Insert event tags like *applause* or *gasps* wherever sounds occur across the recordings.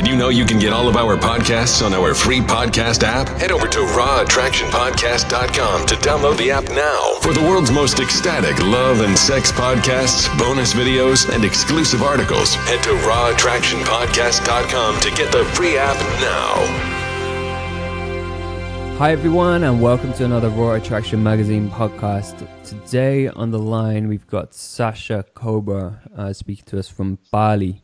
Did you know you can get all of our podcasts on our free podcast app? Head over to rawattractionpodcast.com to download the app now for the world's most ecstatic love and sex podcasts, bonus videos, and exclusive articles. Head to rawattractionpodcast.com to get the free app now. Hi, everyone, and welcome to another Raw Attraction Magazine podcast. Today on the line, we've got Sasha Cobra uh, speaking to us from Bali.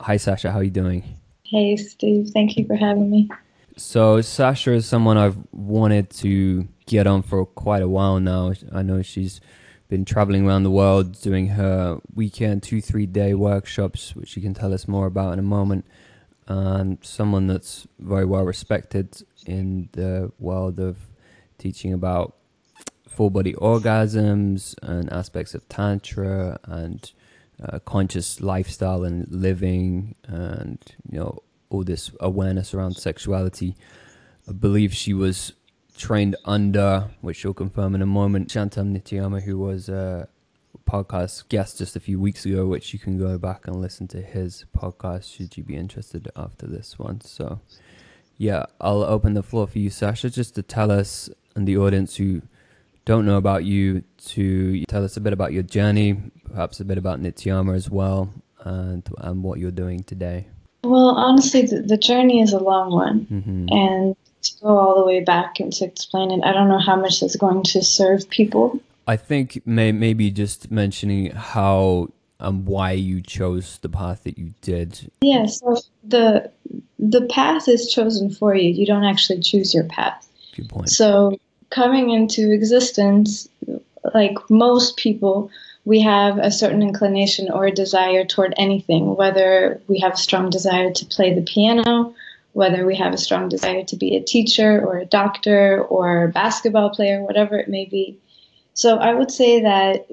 Hi, Sasha, how are you doing? Hey, Steve. Thank you for having me. So, Sasha is someone I've wanted to get on for quite a while now. I know she's been traveling around the world doing her weekend two, three day workshops, which she can tell us more about in a moment and someone that's very well respected in the world of teaching about full body orgasms and aspects of tantra and uh, conscious lifestyle and living and you know all this awareness around sexuality i believe she was trained under which she'll confirm in a moment shantam nityama who was a podcast guest just a few weeks ago, which you can go back and listen to his podcast should you be interested after this one. So, yeah, I'll open the floor for you, Sasha, just to tell us and the audience who don't know about you to tell us a bit about your journey, perhaps a bit about Nityama as well, and, and what you're doing today. Well, honestly, the, the journey is a long one. Mm-hmm. And to go all the way back and to explain it, I don't know how much that's going to serve people. I think may, maybe just mentioning how and why you chose the path that you did. Yeah, so the the path is chosen for you. You don't actually choose your path. Good point. So coming into existence, like most people, we have a certain inclination or desire toward anything, whether we have a strong desire to play the piano, whether we have a strong desire to be a teacher or a doctor or a basketball player, whatever it may be. So I would say that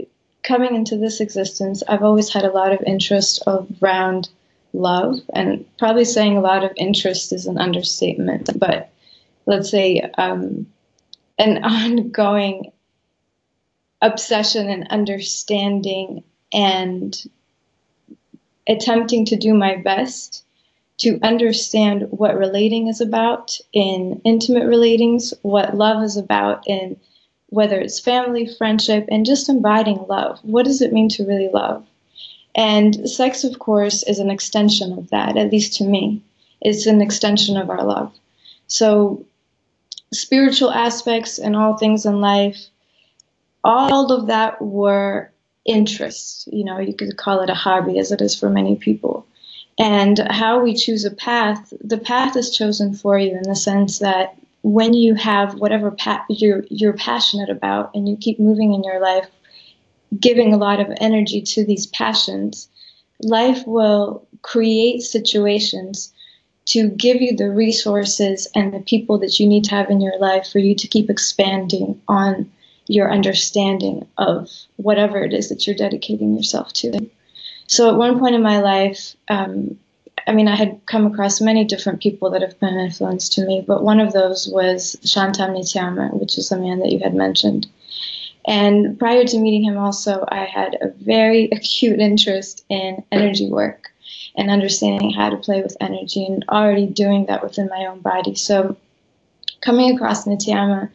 coming into this existence, I've always had a lot of interest around love, and probably saying a lot of interest is an understatement, but let's say um, an *laughs* ongoing obsession and understanding and attempting to do my best to understand what relating is about in intimate relatings, what love is about in whether it's family, friendship, and just embodying love. What does it mean to really love? And sex, of course, is an extension of that, at least to me. It's an extension of our love. So, spiritual aspects and all things in life, all of that were interests. You know, you could call it a hobby, as it is for many people. And how we choose a path, the path is chosen for you in the sense that when you have whatever pa- you're you're passionate about and you keep moving in your life giving a lot of energy to these passions life will create situations to give you the resources and the people that you need to have in your life for you to keep expanding on your understanding of whatever it is that you're dedicating yourself to. So, at one point in my life, um, I mean, I had come across many different people that have been an influence to me, but one of those was Shantam Nityama, which is a man that you had mentioned. And prior to meeting him, also, I had a very *laughs* acute interest in energy work and understanding how to play with energy and already doing that within my own body. So, coming across Nityama,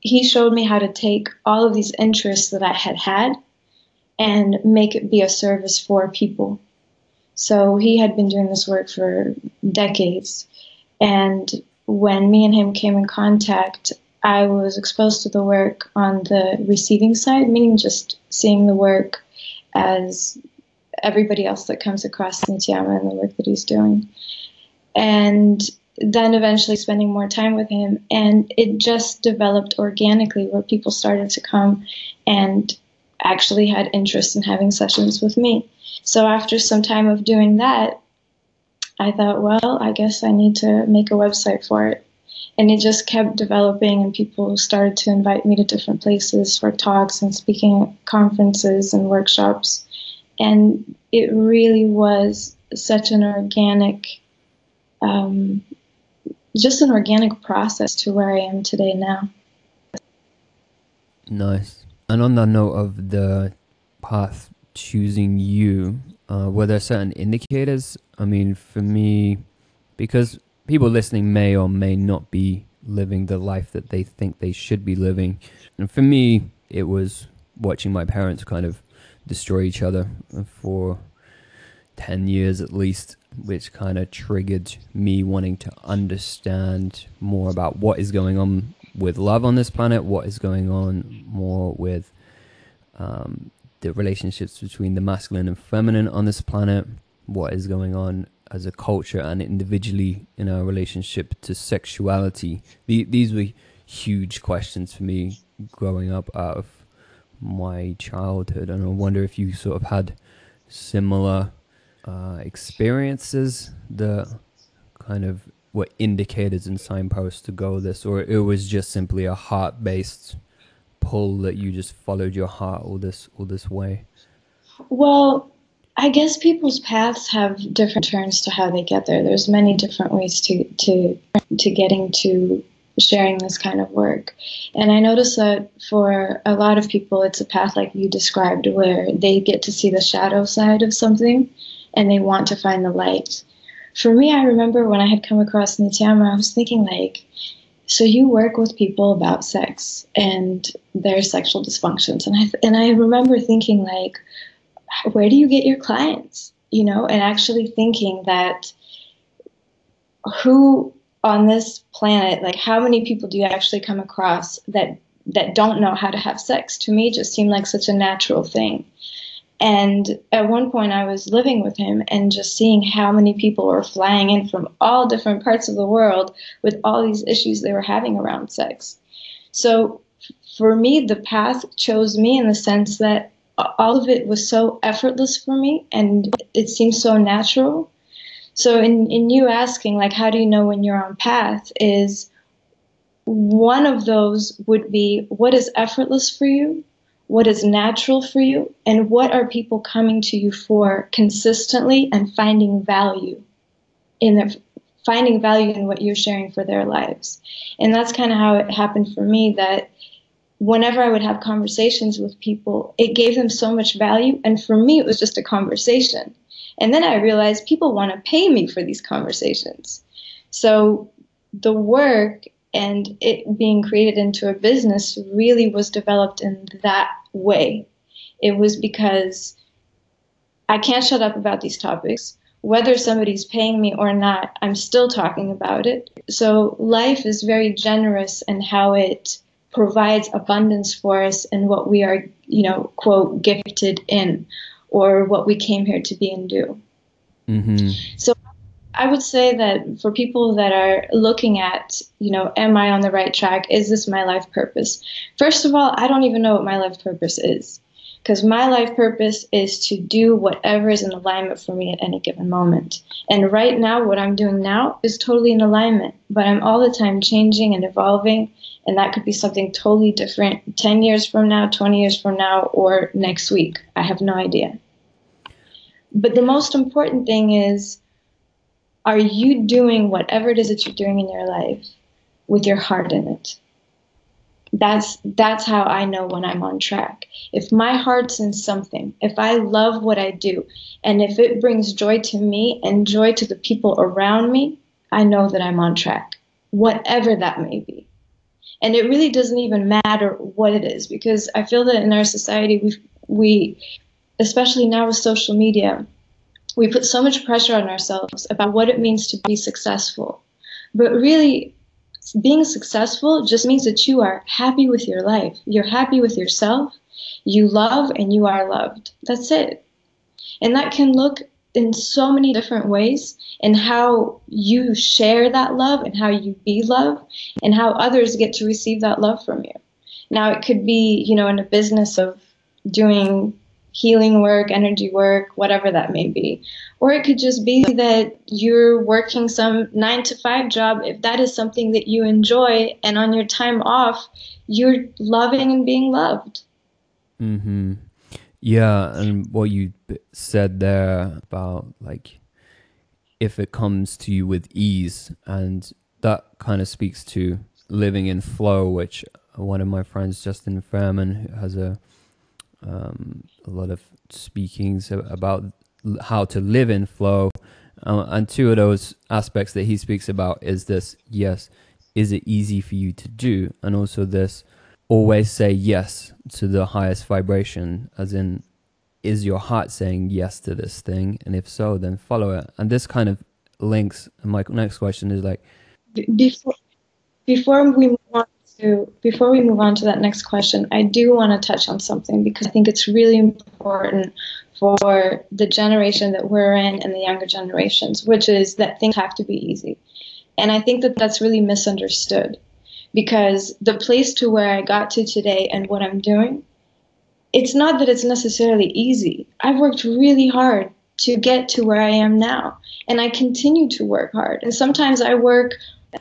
he showed me how to take all of these interests that I had had and make it be a service for people so he had been doing this work for decades. And when me and him came in contact, I was exposed to the work on the receiving side, meaning just seeing the work as everybody else that comes across Nityama and the work that he's doing. And then eventually spending more time with him. And it just developed organically where people started to come and actually had interest in having sessions with me. So after some time of doing that, I thought, well, I guess I need to make a website for it. And it just kept developing, and people started to invite me to different places for talks and speaking at conferences and workshops. And it really was such an organic, um, just an organic process to where I am today now. Nice. And on the note of the path choosing you, uh, were there certain indicators? I mean, for me, because people listening may or may not be living the life that they think they should be living. And for me, it was watching my parents kind of destroy each other for 10 years at least, which kind of triggered me wanting to understand more about what is going on with love on this planet, what is going on more with um, the relationships between the masculine and feminine on this planet, what is going on as a culture and individually in our relationship to sexuality. The, these were huge questions for me growing up out of my childhood, and I wonder if you sort of had similar uh, experiences that kind of were indicators and signposts to go this, or it was just simply a heart-based pull that you just followed your heart all this all this way. Well, I guess people's paths have different turns to how they get there. There's many different ways to to to getting to sharing this kind of work. And I notice that for a lot of people, it's a path like you described, where they get to see the shadow side of something and they want to find the light. For me, I remember when I had come across Nityama, I was thinking, like, so you work with people about sex and their sexual dysfunctions. And I, and I remember thinking, like, where do you get your clients? You know, and actually thinking that who on this planet, like how many people do you actually come across that that don't know how to have sex? To me, just seemed like such a natural thing. And at one point, I was living with him and just seeing how many people were flying in from all different parts of the world with all these issues they were having around sex. So for me, the path chose me in the sense that all of it was so effortless for me and it seemed so natural so in, in you asking like how do you know when you're on path is one of those would be what is effortless for you, what is natural for you, and what are people coming to you for consistently and finding value in their finding value in what you're sharing for their lives. And that's kind of how it happened for me that whenever I would have conversations with people, it gave them so much value. And for me, it was just a conversation. And then I realized people want to pay me for these conversations. So the work and it being created into a business really was developed in that way. It was because I can't shut up about these topics. Whether somebody's paying me or not, I'm still talking about it. So life is very generous in how it provides abundance for us and what we are, you know, quote, gifted in or what we came here to be and do. Mm-hmm. So I would say that for people that are looking at, you know, am I on the right track? Is this my life purpose? First of all, I don't even know what my life purpose is. Because my life purpose is to do whatever is in alignment for me at any given moment. And right now, what I'm doing now is totally in alignment, but I'm all the time changing and evolving. And that could be something totally different 10 years from now, 20 years from now, or next week. I have no idea. But the most important thing is are you doing whatever it is that you're doing in your life with your heart in it? That's that's how I know when I'm on track. If my heart's in something, if I love what I do, and if it brings joy to me and joy to the people around me, I know that I'm on track, whatever that may be. And it really doesn't even matter what it is because I feel that in our society we we especially now with social media, we put so much pressure on ourselves about what it means to be successful. But really, being successful just means that you are happy with your life. You're happy with yourself. You love and you are loved. That's it. And that can look in so many different ways in how you share that love and how you be love and how others get to receive that love from you. Now, it could be, you know, in a business of doing healing work, energy work, whatever that may be. Or it could just be that you're working some nine to five job, if that is something that you enjoy, and on your time off, you're loving and being loved. Hmm. Yeah, and what you said there about like if it comes to you with ease, and that kind of speaks to living in flow, which one of my friends, Justin Faerman, has a um, a lot of speakings about how to live in flow Uh, and two of those aspects that he speaks about is this yes, is it easy for you to do? And also this always say yes to the highest vibration, as in, is your heart saying yes to this thing? And if so, then follow it. And this kind of links. And my next question is like, before before we move on to before we move on to that next question, I do want to touch on something because I think it's really important for the generation that we're in and the younger generations, which is that things have to be easy. And I think that that's really misunderstood because the place to where I got to today and what I'm doing, it's not that it's necessarily easy. I've worked really hard to get to where I am now, and I continue to work hard. And sometimes I work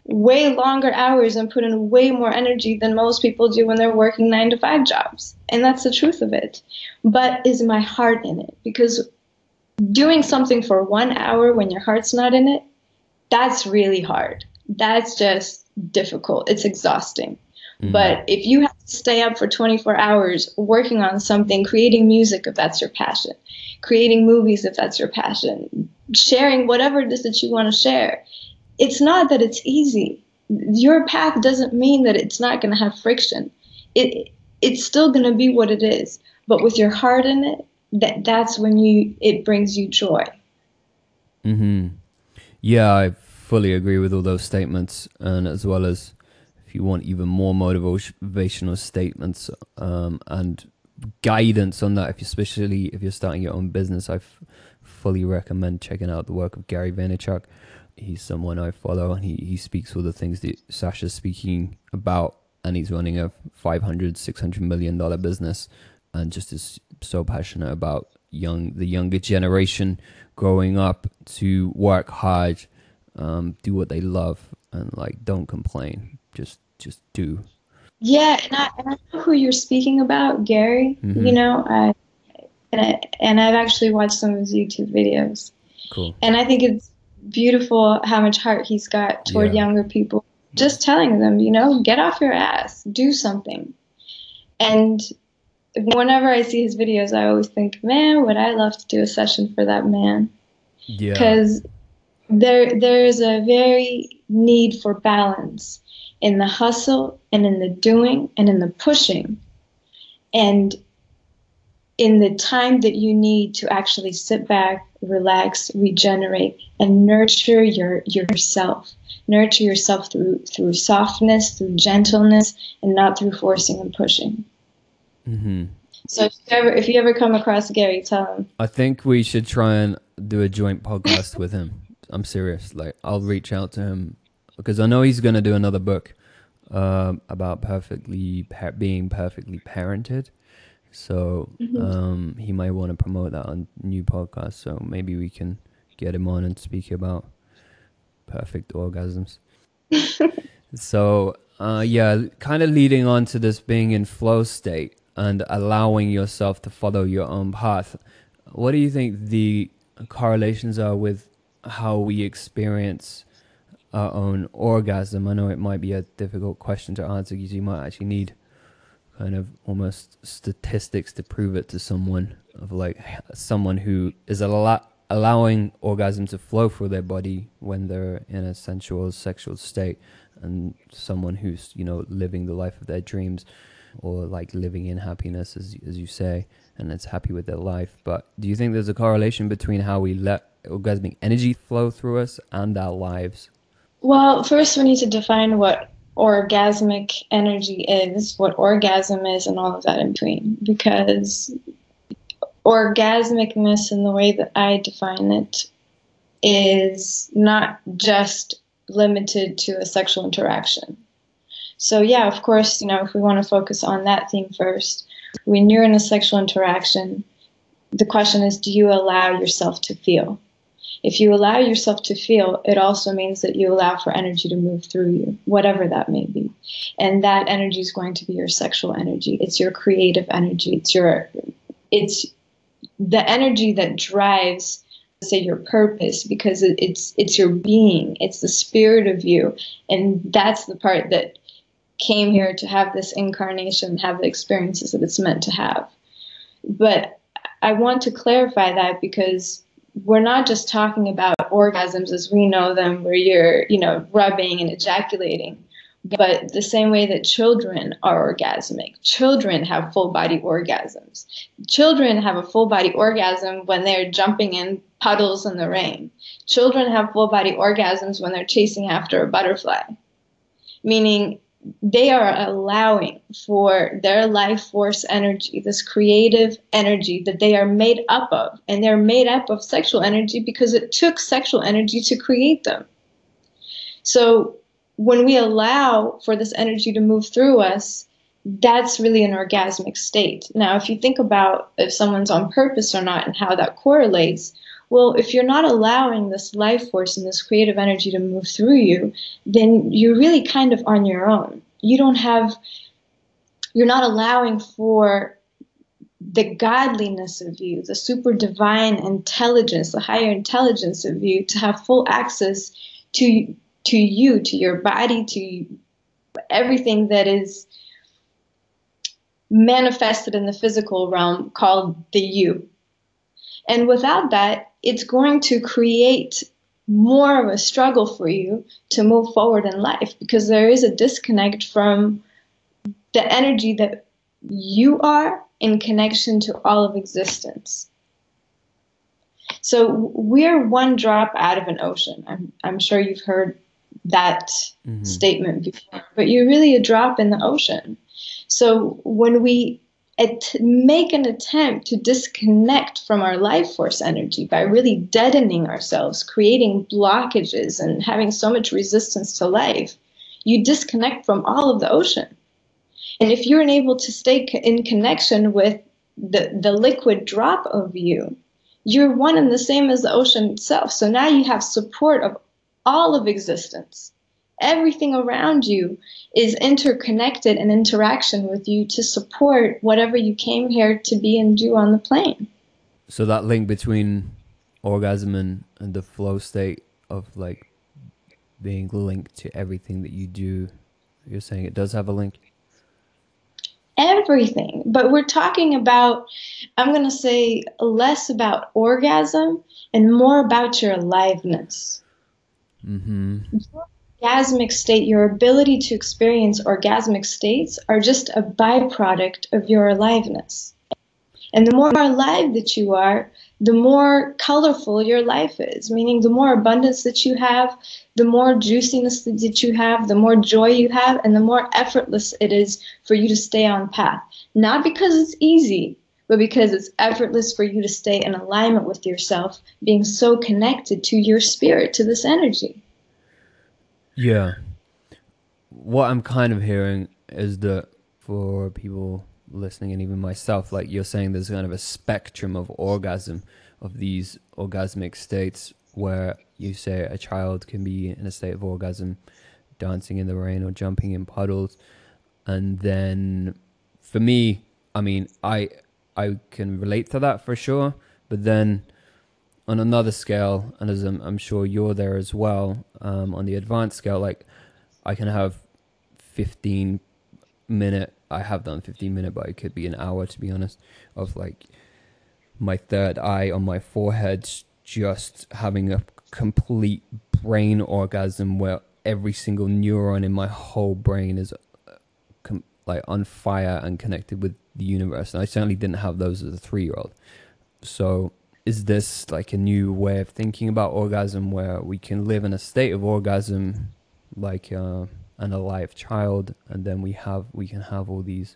way longer hours and put in way more energy than most people do when they're working nine to five jobs. And that's the truth of it. But is my heart in it? Because doing something for one hour when your heart's not in it, that's really hard. That's just difficult. It's exhausting. Mm-hmm. But if you have to stay up for 24 hours working on something, creating music if that's your passion, creating movies if that's your passion, sharing whatever it is that you want to share, it's not that it's easy. Your path doesn't mean that it's not going to have friction. It it's still going to be what it is, but with your heart in it, that that's when you it brings you joy. Mhm. Yeah, I fully agree with all those statements and as well as if you want even more motivational statements um, and guidance on that if especially if you're starting your own business I f- fully recommend checking out the work of Gary Vaynerchuk he's someone I follow, and he, he speaks all the things that Sasha's speaking about, and he's running a 500, 600 million dollar business, and just is so passionate about young the younger generation growing up to work hard, um, do what they love, and like don't complain, just just do. Yeah, and I, and I know who you're speaking about, Gary. Mm-hmm. You know, I, and I, and I've actually watched some of his YouTube videos. Cool. And I think it's beautiful how much heart he's got toward yeah. younger people. Just telling them, you know, get off your ass, do something. And whenever I see his videos, I always think, man, would I love to do a session for that man? Yeah. Because there there's a very need for balance in the hustle and in the doing and in the pushing. And in the time that you need to actually sit back, relax, regenerate, and nurture your yourself. Nurture yourself through through softness, through gentleness, and not through forcing and pushing. Mm-hmm. So if you, ever, if you ever come across Gary, tell him. I think we should try and do a joint podcast with him. *laughs* I'm serious. Like I'll reach out to him because I know he's gonna do another book uh, about perfectly par- being perfectly parented. So mm-hmm. um, he might want to promote that on new podcast. So maybe we can get him on and speak about perfect orgasms. *laughs* so uh, yeah, kind of leading on to this being in flow state and allowing yourself to follow your own path. What do you think the correlations are with how we experience our own orgasm? I know it might be a difficult question to answer because you might actually need kind of almost statistics to prove it to someone of like someone who is a lot allowing orgasm to flow through their body when they're in a sensual sexual state and someone who's you know living the life of their dreams or like living in happiness as as you say and it's happy with their life. But do you think there's a correlation between how we let orgasmic energy flow through us and our lives? Well first we need to define what orgasmic energy is, what orgasm is, and all of that in between. Because orgasmicness, in the way that I define it, is not just limited to a sexual interaction. So, yeah, of course, you know, if we want to focus on that thing first, when you're in a sexual interaction, the question is do you allow yourself to feel? If you allow yourself to feel, it also means that you allow for energy to move through you, whatever that may be. And that energy is going to be your sexual energy. It's your creative energy. It's your it's the energy that drives say your purpose because it's it's your being it's the spirit of you and that's the part that came here to have this incarnation have the experiences that it's meant to have but i want to clarify that because we're not just talking about orgasms as we know them, where you're, you know, rubbing and ejaculating, but the same way that children are orgasmic. Children have full body orgasms. Children have a full body orgasm when they're jumping in puddles in the rain. Children have full body orgasms when they're chasing after a butterfly, meaning they are allowing for their life force energy, this creative energy that they are made up of. And they're made up of sexual energy because it took sexual energy to create them. So when we allow for this energy to move through us, that's really an orgasmic state. Now, if you think about if someone's on purpose or not and how that correlates, well, if you're not allowing this life force and this creative energy to move through you, then you're really kind of on your own. You don't have, you're not allowing for the godliness of you, the super divine intelligence, the higher intelligence of you to have full access to to you, to your body, to everything that is manifested in the physical realm called the you. And without that, it's going to create more of a struggle for you to move forward in life because there is a disconnect from the energy that you are in connection to all of existence. So we're one drop out of an ocean. I'm, I'm sure you've heard that mm-hmm. statement before, but you're really a drop in the ocean. So when we at, make an attempt to disconnect from our life force energy by really deadening ourselves, creating blockages, and having so much resistance to life, you disconnect from all of the ocean. And if you're unable to stay in connection with the, the liquid drop of you, you're one and the same as the ocean itself. So now you have support of all of existence everything around you is interconnected and interaction with you to support whatever you came here to be and do on the plane. So that link between orgasm and, and the flow state of like being linked to everything that you do, you're saying it does have a link? Everything. But we're talking about, I'm going to say less about orgasm and more about your aliveness. Mm-hmm orgasmic state, your ability to experience orgasmic states are just a byproduct of your aliveness. And the more alive that you are, the more colorful your life is, meaning the more abundance that you have, the more juiciness that you have, the more joy you have, and the more effortless it is for you to stay on path. Not because it's easy, but because it's effortless for you to stay in alignment with yourself, being so connected to your spirit, to this energy. Yeah. What I'm kind of hearing is that for people listening and even myself, like you're saying, there's kind of a spectrum of orgasm, of these orgasmic states where you say a child can be in a state of orgasm, dancing in the rain or jumping in puddles. And then for me, I mean, I I can relate to that for sure. But then on another scale, and as I'm, I'm sure you're there as well, um, on the advanced scale, like I can have 15 minute, I have done 15 minute, but it could be an hour to be honest, of like my third eye on my forehead just having a complete brain orgasm where every single neuron in my whole brain is uh, com- like on fire and connected with the universe. And I certainly didn't have those as a three year old. So is this like a new way of thinking about orgasm where we can live in a state of orgasm like uh, an alive child and then we have we can have all these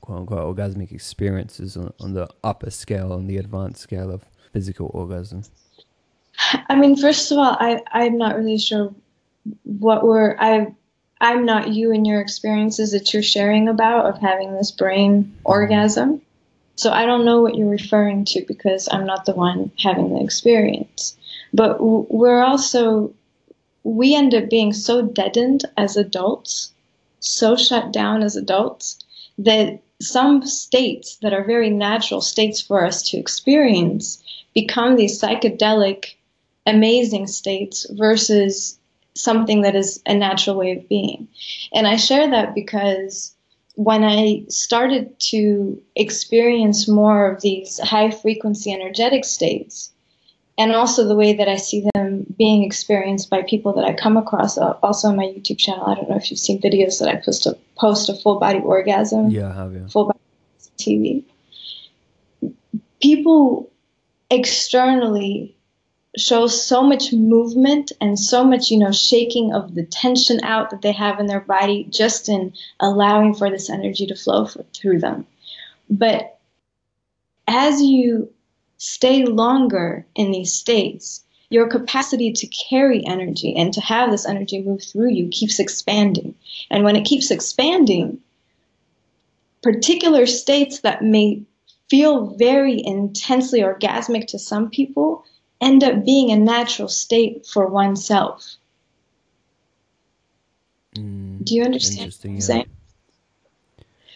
quote unquote orgasmic experiences on, on the upper scale on the advanced scale of physical orgasm? I mean first of all i i'm not really sure what we're i i'm not you and your experiences that you're sharing about of having this brain orgasm so I don't know what you're referring to because I'm not the one having the experience. But we're also, we end up being so deadened as adults, so shut down as adults, that some states that are very natural states for us to experience become these psychedelic, amazing states versus something that is a natural way of being. And I share that because when I started to experience more of these high frequency energetic states, and also the way that I see them being experienced by people that I come across. Uh, also on my YouTube channel, I don't know if you've seen videos that I post a post a full body orgasm. Yeah, I have you. Full body TV. People externally show so much movement and so much, you know, shaking of the tension out that they have in their body just in allowing for this energy to flow for, through them. But as you stay longer in these states, your capacity to carry energy and to have this energy move through you keeps expanding. And when it keeps expanding, particular states that may feel very intensely orgasmic to some people end up being a natural state for oneself. Mm, Do you understand what I'm saying?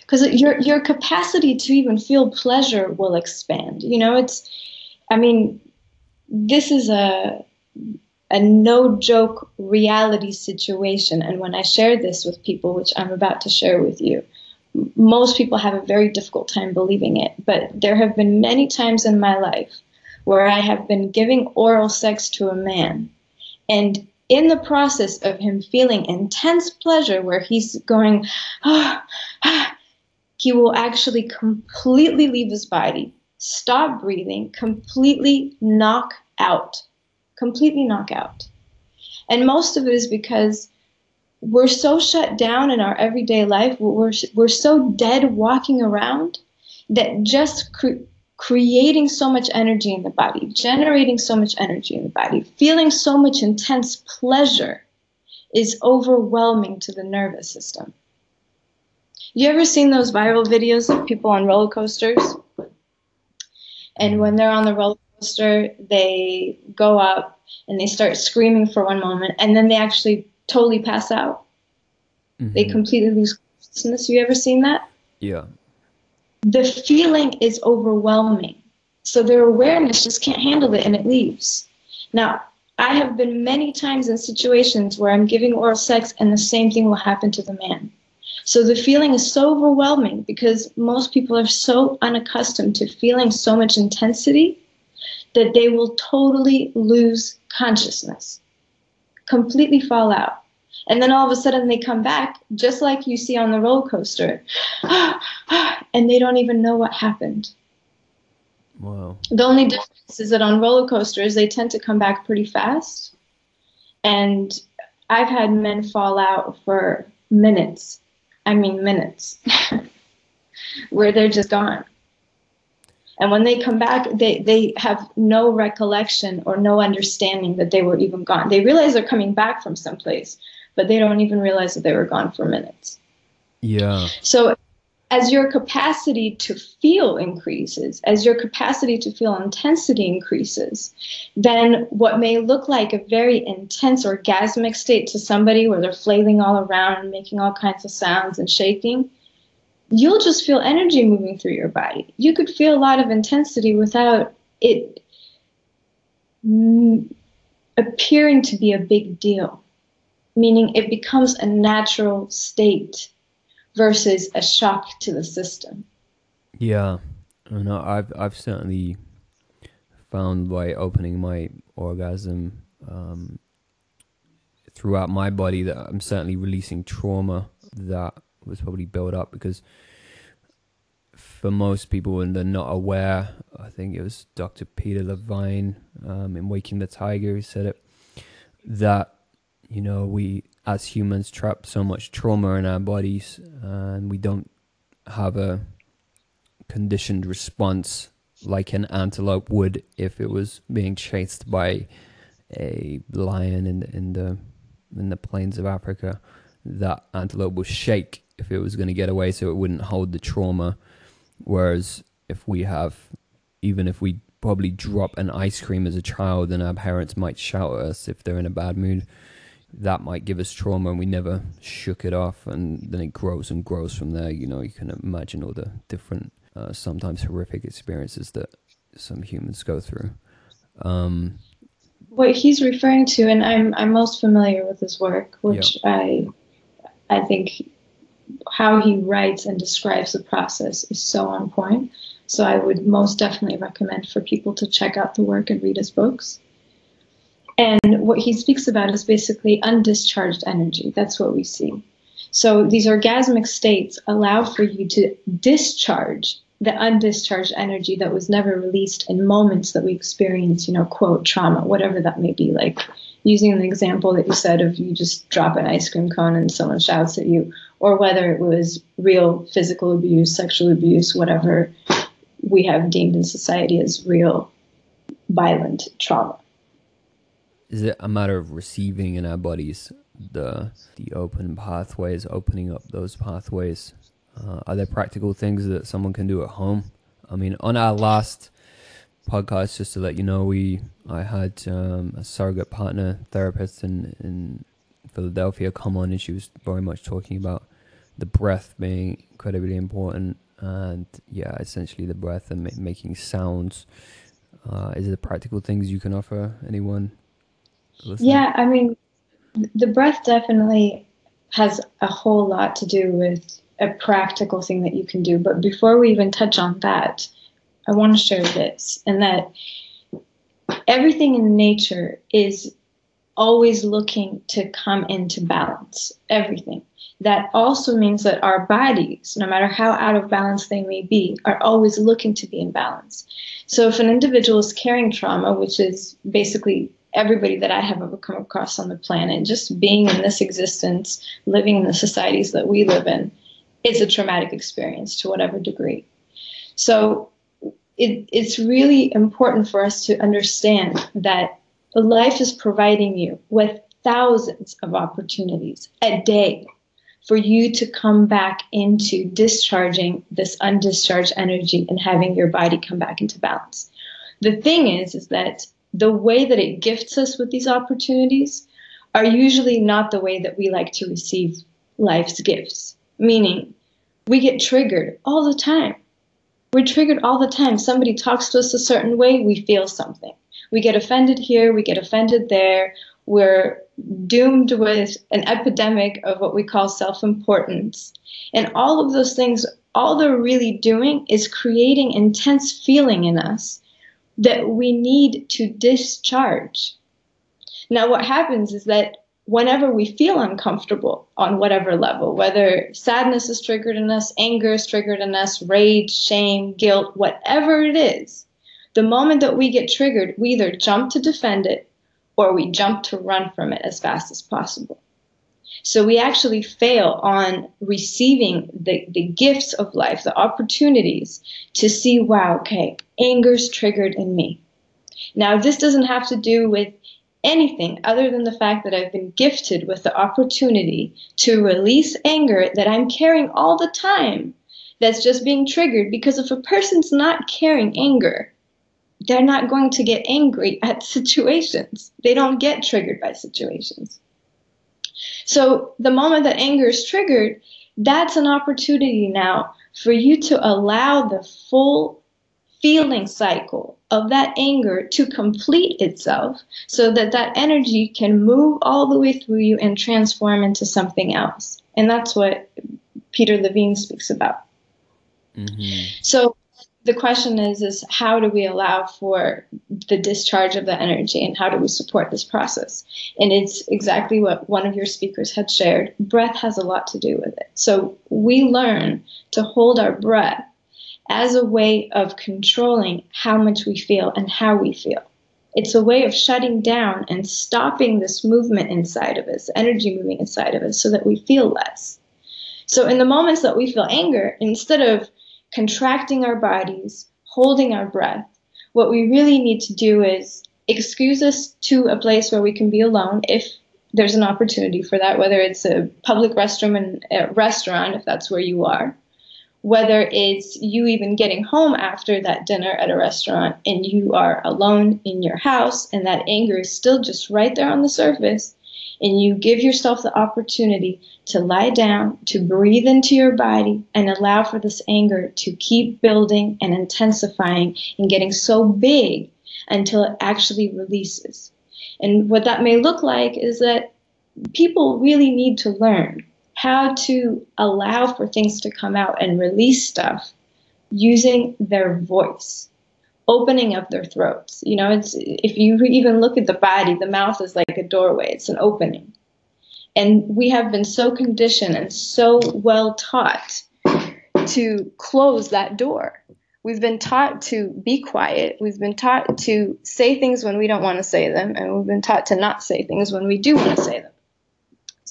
Because your your capacity to even feel pleasure will expand. You know, it's I mean, this is a a no joke reality situation. And when I share this with people, which I'm about to share with you, most people have a very difficult time believing it. But there have been many times in my life where I have been giving oral sex to a man. And in the process of him feeling intense pleasure, where he's going, ah, ah, he will actually completely leave his body, stop breathing, completely knock out. Completely knock out. And most of it is because we're so shut down in our everyday life, we're, we're so dead walking around that just cre- creating so much energy in the body, generating so much energy in the body, feeling so much intense pleasure is overwhelming to the nervous system. You ever seen those viral videos of people on roller coasters? And when they're on the roller coaster, they go up and they start screaming for one moment, and then they actually totally pass out. They Mhm. completely lose consciousness. You ever seen that? Yeah. The feeling is overwhelming. So their awareness just can't handle it and it leaves. Now, I have been many times in situations where I'm giving oral sex and the same thing will happen to the man. So the feeling is so overwhelming because most people are so unaccustomed to feeling so much intensity that they will totally lose consciousness, completely fall out. And then all of a sudden they come back, just like you see on the roller coaster, *gasps* and they don't even know what happened. Wow. The only difference is that on roller coasters, they tend to come back pretty fast. And I've had men fall out for minutes. I mean, minutes, *laughs* where they're just gone. And when they come back, they, they have no recollection or no understanding that they were even gone. They realize they're coming back from someplace, but they don't even realize that they were gone for minutes. Yeah. So, as your capacity to feel increases, as your capacity to feel intensity increases, then what may look like a very intense orgasmic state to somebody where they're flailing all around and making all kinds of sounds and shaking, you'll just feel energy moving through your body. You could feel a lot of intensity without it appearing to be a big deal, meaning it becomes a natural state versus a shock to the system. Yeah, I know. I've I've certainly found by opening my orgasm um, throughout my body that I'm certainly releasing trauma that was probably built up because for most people when they're not aware, I think it was Dr. Peter Levine um, in Waking the Tiger who said it that you know we as humans trap so much trauma in our bodies and we don't have a conditioned response like an antelope would if it was being chased by a lion in the, in the in the plains of Africa. That antelope would shake if it was going to get away, so it wouldn't hold the trauma. Whereas if we have, even if we probably drop an ice cream as a child, and our parents might shout at us if they're in a bad mood, that might give us trauma, and we never shook it off, and then it grows and grows from there. You know, you can imagine all the different uh, sometimes horrific experiences that some humans go through. Um, What he's referring to, and I'm I'm most familiar with his work, which I I think how he writes and describes the process is so on point. So I would most definitely recommend for people to check out the work and read his books. And what he speaks about is basically undischarged energy. That's what we see. So these orgasmic states allow for you to discharge the undischarged energy that was never released in moments that we experience, you know, quote, trauma, whatever that may be. Like using the example that you said of you just drop an ice cream cone and someone shouts at you, or whether it was real physical abuse, sexual abuse, whatever we have deemed in society as real violent trauma. Is it a matter of receiving in our bodies the the open pathways, opening up those pathways? Uh, are there practical things that someone can do at home? I mean, on our last podcast, just to let you know, we I had um, a surrogate partner therapist in in Philadelphia come on, and she was very much talking about the breath being incredibly important, and yeah, essentially the breath and ma- making sounds. Uh, is it practical things you can offer anyone? Listening? Yeah, I mean, the breath definitely has a whole lot to do with a practical thing that you can do. But before we even touch on that, I want to share this and that everything in nature is always looking to come into balance. Everything. That also means that our bodies, no matter how out of balance they may be, are always looking to be in balance. So if an individual is carrying trauma, which is basically everybody that I have ever come across on the planet, just being in this existence, living in the societies that we live in, is a traumatic experience to whatever degree. So it, it's really important for us to understand that life is providing you with thousands of opportunities a day for you to come back into discharging this undischarged energy and having your body come back into balance. The thing is, is that the way that it gifts us with these opportunities are usually not the way that we like to receive life's gifts. Meaning, we get triggered all the time we're triggered all the time. Somebody talks to us a certain way, we feel something. We get offended here, we get offended there. We're doomed with an epidemic of what we call self importance. And all of those things, all they're really doing is creating intense feeling in us that we need to discharge. Now, what happens is that whenever we feel uncomfortable on whatever level, whether sadness is triggered in us, anger is triggered in us, rage, shame, guilt, whatever it is, the moment that we get triggered, we either jump to defend it or we jump to run from it as fast as possible. So we actually fail on receiving the, the gifts of life, the opportunities to see, wow, okay, anger's triggered in me. Now, this doesn't have to do with anything other than the fact that I've been gifted with the opportunity to release anger that I'm carrying all the time that's just being triggered. Because if a person's not carrying anger, they're not going to get angry at *laughs* situations. They don't get triggered by situations. So the moment that anger is triggered, that's an opportunity now for you to allow the full feeling cycle of that anger to complete itself so that that energy can move all the way through you and transform into something else. And that's what Peter Levine speaks about. Mm-hmm. So the question is is how do we allow for the discharge of the energy and how do we support this process and it's exactly what one of your speakers had shared breath has a lot to do with it so we learn to hold our breath as a way of controlling how much we feel and how we feel. It's a way of shutting down and stopping this movement inside of us, energy moving inside of us, so that we feel less. So, in the moments that we feel anger, instead of contracting our bodies, holding our breath, what we really need to do is excuse us to a place where we can be alone if there's an opportunity for that, whether it's a public restroom and a restaurant, if that's where you are, whether it's you even getting home after that dinner at a restaurant and you are alone in your house and that anger is still just right there on the surface and you give yourself the opportunity to lie down, to breathe into your body, and allow for this anger to keep building and intensifying and getting so big until it actually releases. And what that may look like is that people really need to learn how to allow for things to come out and release stuff using their voice, opening up their throats. You know, it's if you even look at the body, the mouth is like a doorway, it's an opening. And we have been so conditioned and so well taught to close that door. We've been taught to be quiet. We've been taught to say things when we don't want to say them. And we've been taught to not say things when we do want to say them.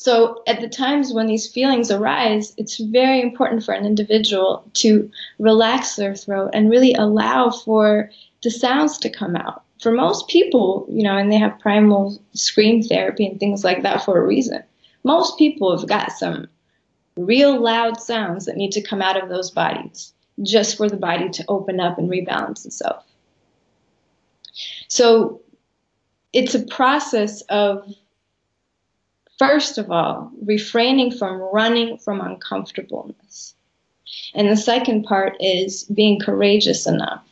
So, at the times when these feelings arise, it's very important for an individual to relax their throat and really allow for the sounds to come out. For most people, you know, and they have primal scream therapy and things like that for a reason. Most people have got some real loud sounds that need to come out of those bodies just for the body to open up and rebalance itself. So it's a process of, first of all, refraining from running from uncomfortableness. And the second part is being courageous enough.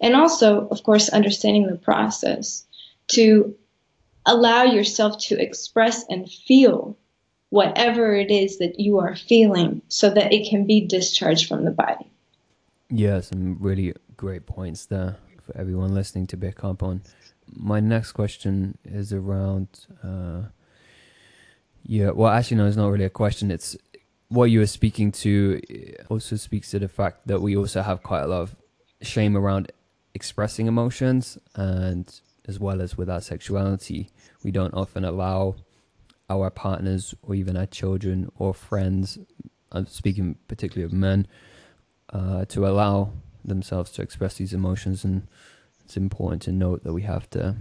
And also, of course, understanding the process to allow yourself to express and feel whatever it is that you are feeling so that it can be discharged from the body. Yeah, some really great points there for everyone listening to pick up on. My next question is around, uh, yeah, well, actually, no, it's not really a question. It's what you were speaking to also speaks to the fact that we also have quite a lot of shame around expressing emotions and as well as with our sexuality. We don't often allow our partners or even our children or friends, I'm speaking particularly of men, uh, to allow themselves to express these emotions. And it's important to note that we have to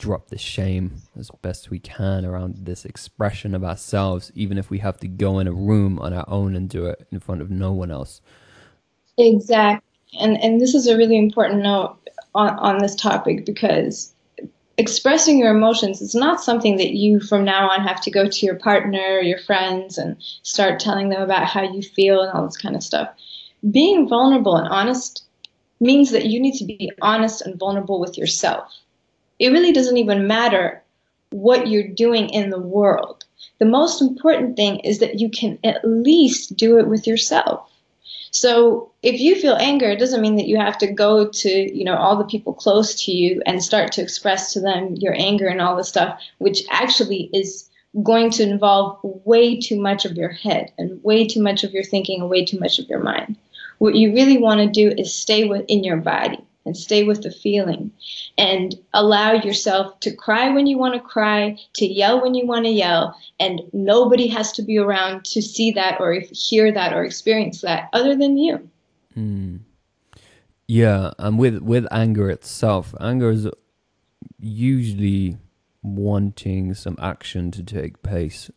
drop the shame as best we can around this expression of ourselves, even if we have to go in a room on our own and do it in front of no one else. Exactly. And, and this is a really important note on, on this topic because expressing your emotions is not something that you from now on have to go to your partner or your friends and start telling them about how you feel and all this kind of stuff. Being vulnerable and honest means that you need to be honest and vulnerable with yourself. It really doesn't even matter what you're doing in the world. The most important thing is that you can at least do it with yourself. So if you feel anger, it doesn't mean that you have to go to, you know, all the people close to you and start to express to them your anger and all this stuff, which actually is going to involve way too much of your head and way too much of your thinking and way too much of your mind. What you really want to do is stay within your body and stay with the feeling and allow yourself to cry when you want to cry, to yell when you want to yell, and nobody has to be around to see that or hear that or experience that other than you. Mm. Yeah, and with with anger itself, anger is usually wanting some action to take place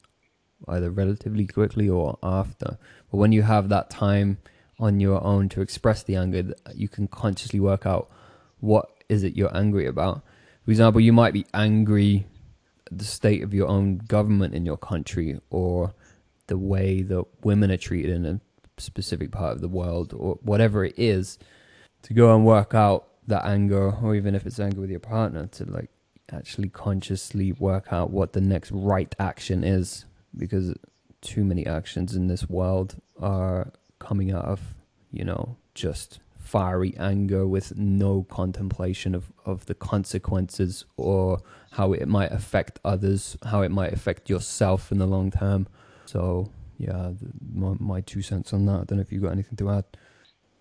either relatively quickly or after. But when you have that time on your own to express the anger, you can consciously work out what is it you're angry about. For example, you might be angry at the state of your own government in your country or the way that women are treated in a specific part of the world or whatever it is to go and work out that anger or even if it's anger with your partner to like actually consciously work out what the next right action is because too many actions in this world are coming out of, you know, just fiery anger with no contemplation of, of the consequences or how it might affect others, how it might affect yourself in the long term. So, yeah, my, my two cents on that. I don't know if you've got anything to add.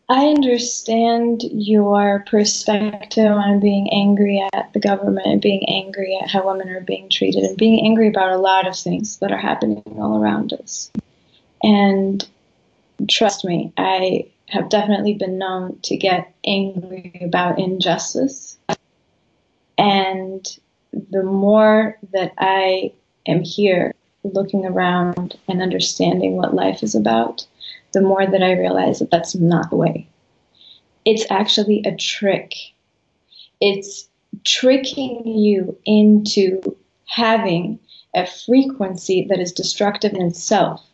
I understand your perspective on being angry at the government and being angry at how women are being treated and being angry about a lot of things that are happening all around us. And trust me, I have definitely been known to get angry about injustice. And the more that I am here looking around and understanding what life is about, the more that I realize that that's not the way. It's actually a trick. It's tricking you into having a frequency that is destructive in itself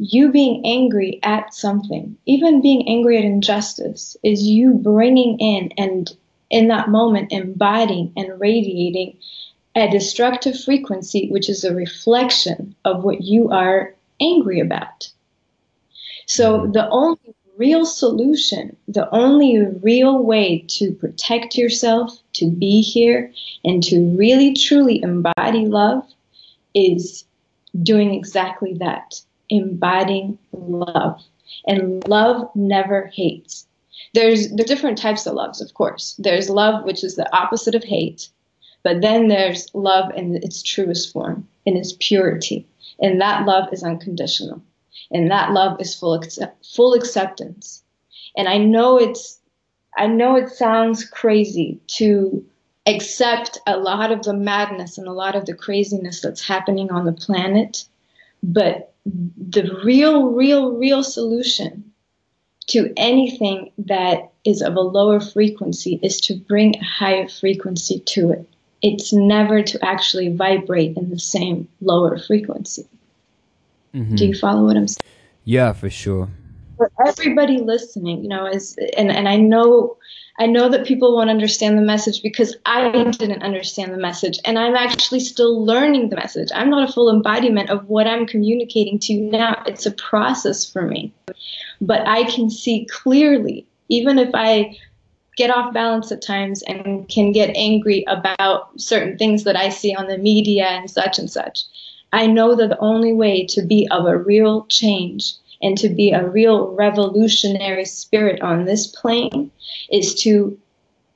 you being angry at something, even being angry at injustice, is you bringing in and in that moment embodying and radiating a destructive frequency, which is a reflection of what you are angry about. So mm-hmm. the only real solution, the only real way to protect yourself, to be here, and to really truly embody love is doing exactly that embodying love. And love never hates. There's the different types of loves, of course. There's love, which is the opposite of hate, but then there's love in its truest form, in its purity. And that love is unconditional. And that love is full, accept, full acceptance. And I know it's, I know it sounds crazy to accept a lot of the madness and a lot of the craziness that's happening on the planet. But the real, real, real solution to anything that is of a lower frequency is to bring a higher frequency to it. It's never to actually vibrate in the same lower frequency. Mm-hmm. Do you follow what I'm saying? Yeah, for sure. For everybody listening, you know, is and, and I know I know that people won't understand the message because I didn't understand the message. And I'm actually still learning the message. I'm not a full embodiment of what I'm communicating to you now. It's a process for me. But I can see clearly, even if I get off balance at times and can get angry about certain things that I see on the media and such and such. I know that the only way to be of a real change and to be a real revolutionary spirit on this plane is to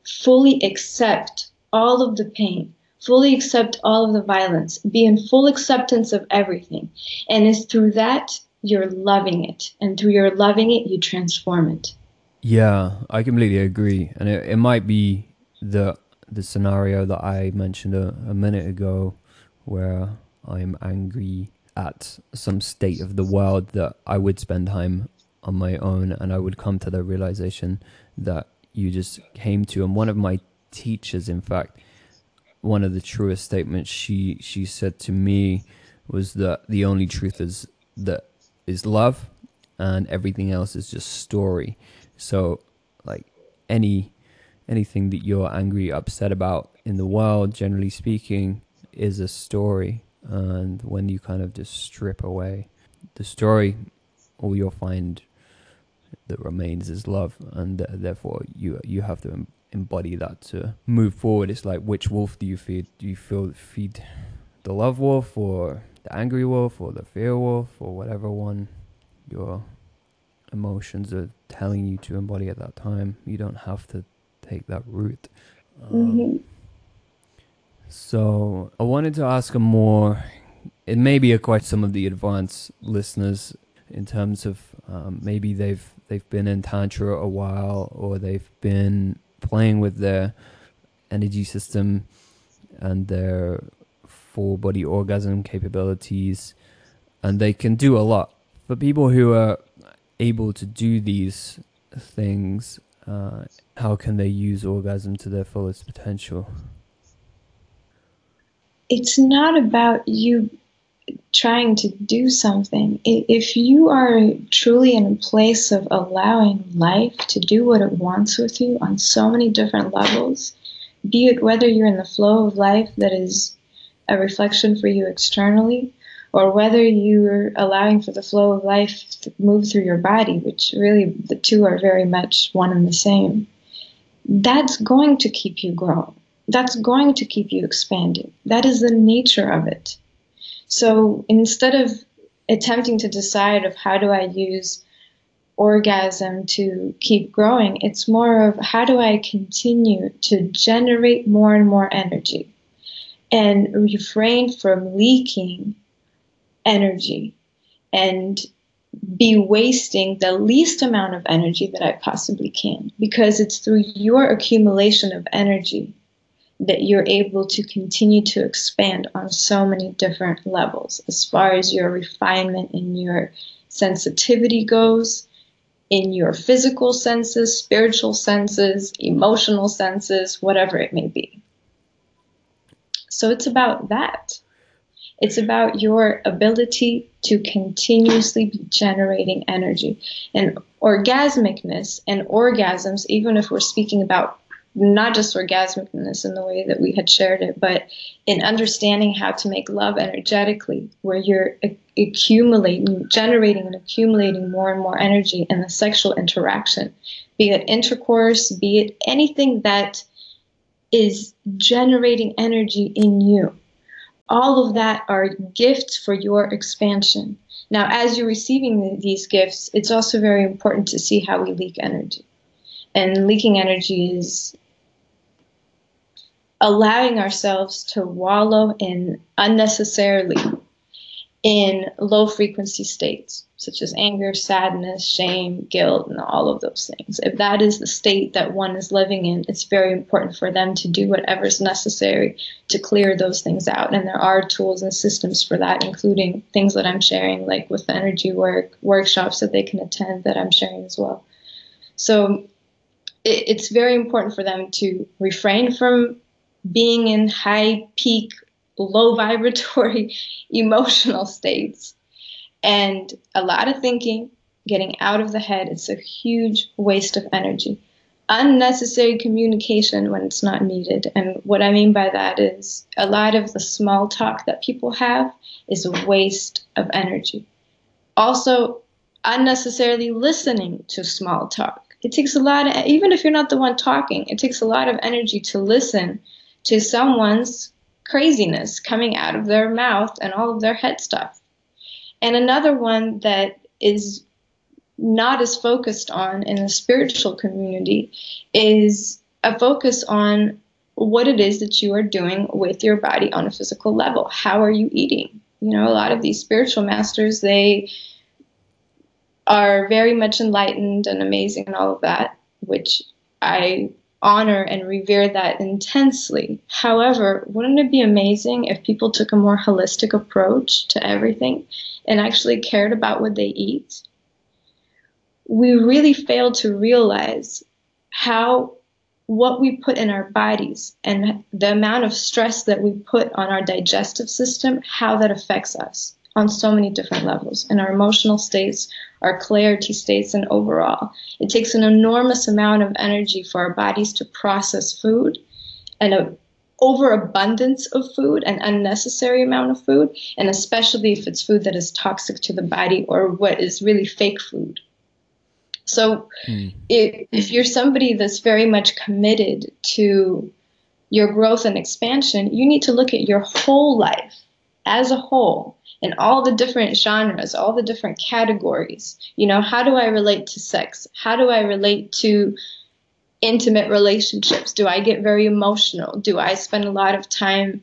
fully accept all of the pain, fully accept all of the violence, be in full acceptance of everything. And it's through that you're loving it. And through your loving it, you transform it. Yeah, I completely agree. And it, it might be the the scenario that I mentioned a, a minute ago where I'm angry at some state of the world that I would spend time on my own and I would come to the realization that you just came to. And one of my teachers in fact one of the truest statements she she said to me was that the only truth is that is love and everything else is just story. So like any anything that you're angry upset about in the world generally speaking is a story and when you kind of just strip away the story, all you'll find that remains is love, and th- therefore you you have to em- embody that to move forward. It's like which wolf do you feed? Do you feel feed the love wolf, or the angry wolf, or the fear wolf, or whatever one your emotions are telling you to embody at that time? You don't have to take that route. Um, mm-hmm. So I wanted to ask a more, it may be a quite some of the advanced listeners in terms of um, maybe they've they've been in tantra a while or they've been playing with their energy system and their full body orgasm capabilities. And they can do a lot. For people who are able to do these things uh, how can they use orgasm to their fullest potential it's not about you trying to do something. If you are truly in a place of allowing life to do what it wants with you on so many different levels, be it whether you're in the flow of life that is a reflection for you externally, or whether you're allowing for the flow of life to move through your body, which really the two are very much one and the same, that's going to keep you growing that's going to keep you expanding. That is the nature of it. So instead of attempting to decide of how do I use orgasm to keep growing, it's more of how do I continue to generate more and more energy and refrain from leaking energy and be wasting the least amount of energy that I possibly can because it's through your accumulation of energy that you're able to continue to expand on so many different levels as far as your refinement in your sensitivity goes, in your physical senses, spiritual senses, emotional senses, whatever it may be. So it's about that. It's about your ability to continuously be generating energy. And orgasmicness and orgasms, even if we're speaking about not just orgasmicness in the way that we had shared it, but in understanding how to make love energetically, where you're accumulating, generating and accumulating more and more energy in the sexual interaction, be it intercourse, be it anything that is generating energy in you. All of that are gifts for your expansion. Now, as you're receiving these gifts, it's also very important to see how we leak energy. And leaking energy is allowing ourselves to wallow in unnecessarily in low frequency states such as anger, sadness, shame, guilt, and all of those things. If that is the state that one is living in, it's very important for them to do whatever is necessary to clear those things out. And there are tools and systems for that, including things that I'm sharing, like with the energy work, workshops that they can attend that I'm sharing as well. So it, it's very important for them to refrain from being in high peak, low *laughs* vibratory emotional states and a lot of thinking, getting out of the head. It's a huge waste of energy. Unnecessary communication when it's not needed. And what I mean by that is a lot of the small talk that people have is a waste of energy. Also, unnecessarily listening to small talk. It takes a lot of, even if you're not the one talking, it takes a lot of energy to listen to someone's craziness coming out of their mouth and all of their head stuff. And another one that is not as focused on in the spiritual community is a focus on what it is that you are doing with your body on a physical level. How are you eating? You know, a lot of these spiritual masters, they are very much enlightened and amazing and all of that, which I honor and revere that intensely. However, wouldn't it be amazing if people took a more holistic approach to everything and actually cared about what they eat? We really fail to realize how what we put in our bodies and the amount of stress that we put on our digestive system, how that affects us on so many different levels in our emotional states, our clarity states, and overall. It takes an enormous amount of energy for our bodies to process food and an overabundance of food, an unnecessary amount of food, and especially if it's food that is toxic to the body or what is really fake food. So, mm. if, if you're somebody that's very much committed to your growth and expansion, you need to look at your whole life as a whole in all the different genres, all the different categories. You know, how do I relate to sex? How do I relate to intimate relationships? Do I get very emotional? Do I spend a lot of time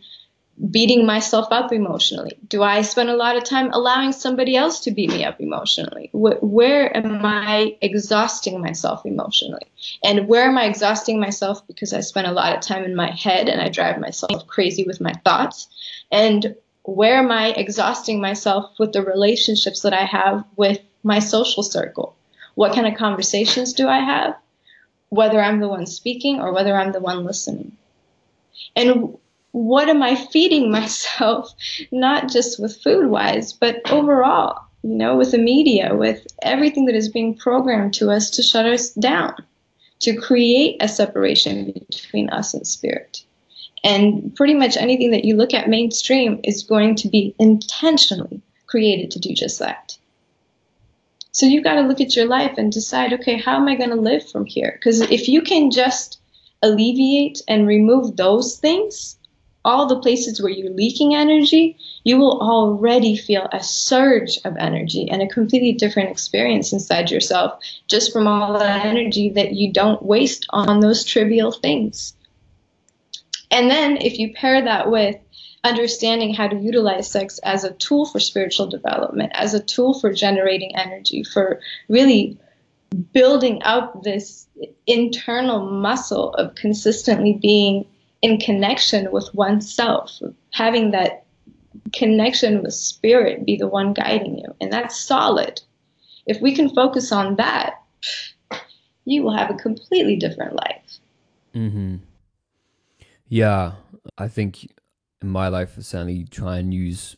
beating myself up emotionally? Do I spend a lot of time allowing somebody else to beat me up emotionally? where am I exhausting myself emotionally? And where am I exhausting myself because I spend a lot of time in my head and I drive myself crazy with my thoughts? And where am I exhausting myself with the relationships that I have with my social circle? What kind of conversations do I have? Whether I'm the one speaking or whether I'm the one listening. And what am I feeding *laughs* myself, not just with food wise, but overall, you know, with the media, with everything that is being programmed to us to shut us down, to create a separation between us and spirit. And pretty much anything that you look at mainstream is going to be intentionally created to do just that. So you've got to look at your life and decide, okay, how am I going to live from here? Because if you can just alleviate and remove those things, all the places where you're leaking energy, you will already feel a surge of energy and a completely different experience inside yourself just from all that energy that you don't waste on those trivial things. And then if you pair that with understanding how to utilize sex as a tool for spiritual development, as a tool for generating energy, for really building up this internal muscle of consistently being in connection with oneself, having that connection with spirit be the one guiding you. And that's solid. If we can focus on that, you will have a completely different life. Mm-hmm. Yeah, I think in my life, I certainly try and use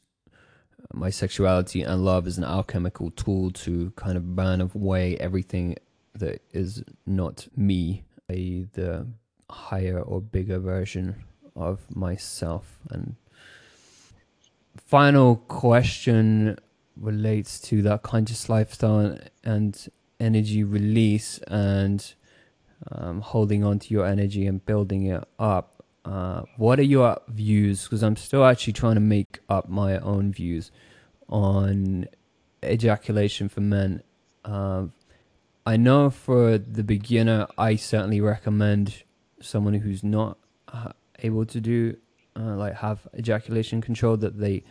my sexuality and love as an alchemical tool to kind of burn away everything that is not me. I, the higher or bigger version of myself. And final question relates to that conscious lifestyle and energy release and um, holding on to your energy and building it up. Uh, what are your views? Because I'm still actually trying to make up my own views on ejaculation for men. Uh, I know for the beginner, I certainly recommend someone who's not uh, able to do uh, like have ejaculation control that they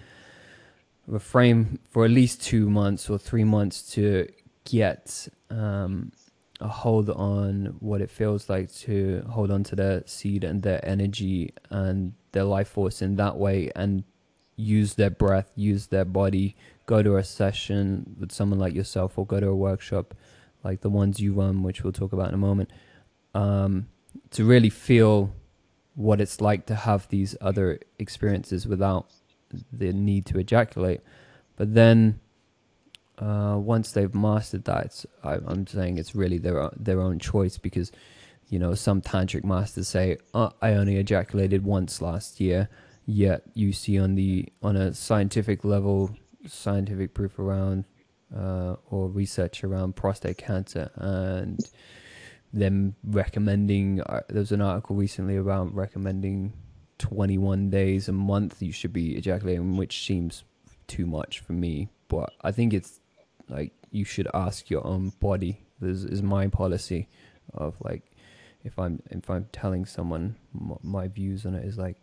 refrain for at least two months or three months to get um, a hold on what it feels like to hold on to their seed and their energy and their life force in that way and use their breath, use their body, go to a session with someone like yourself or go to a workshop like the ones you run, which we'll talk about in a moment, um, to really feel what it's like to have these other experiences without the need to ejaculate. But then uh, once they've mastered that, I, am saying it's really their their own choice because you know some tantric masters say oh, I only ejaculated once last year, yet you see on the on a scientific level, scientific proof around uh, or research around prostate cancer and them recommending. Uh, there was an article recently about recommending 21 days a month you should be ejaculating, which seems too much for me. But I think it's like you should ask your own body. This is my policy of like if I'm if I'm telling someone my views on it is like,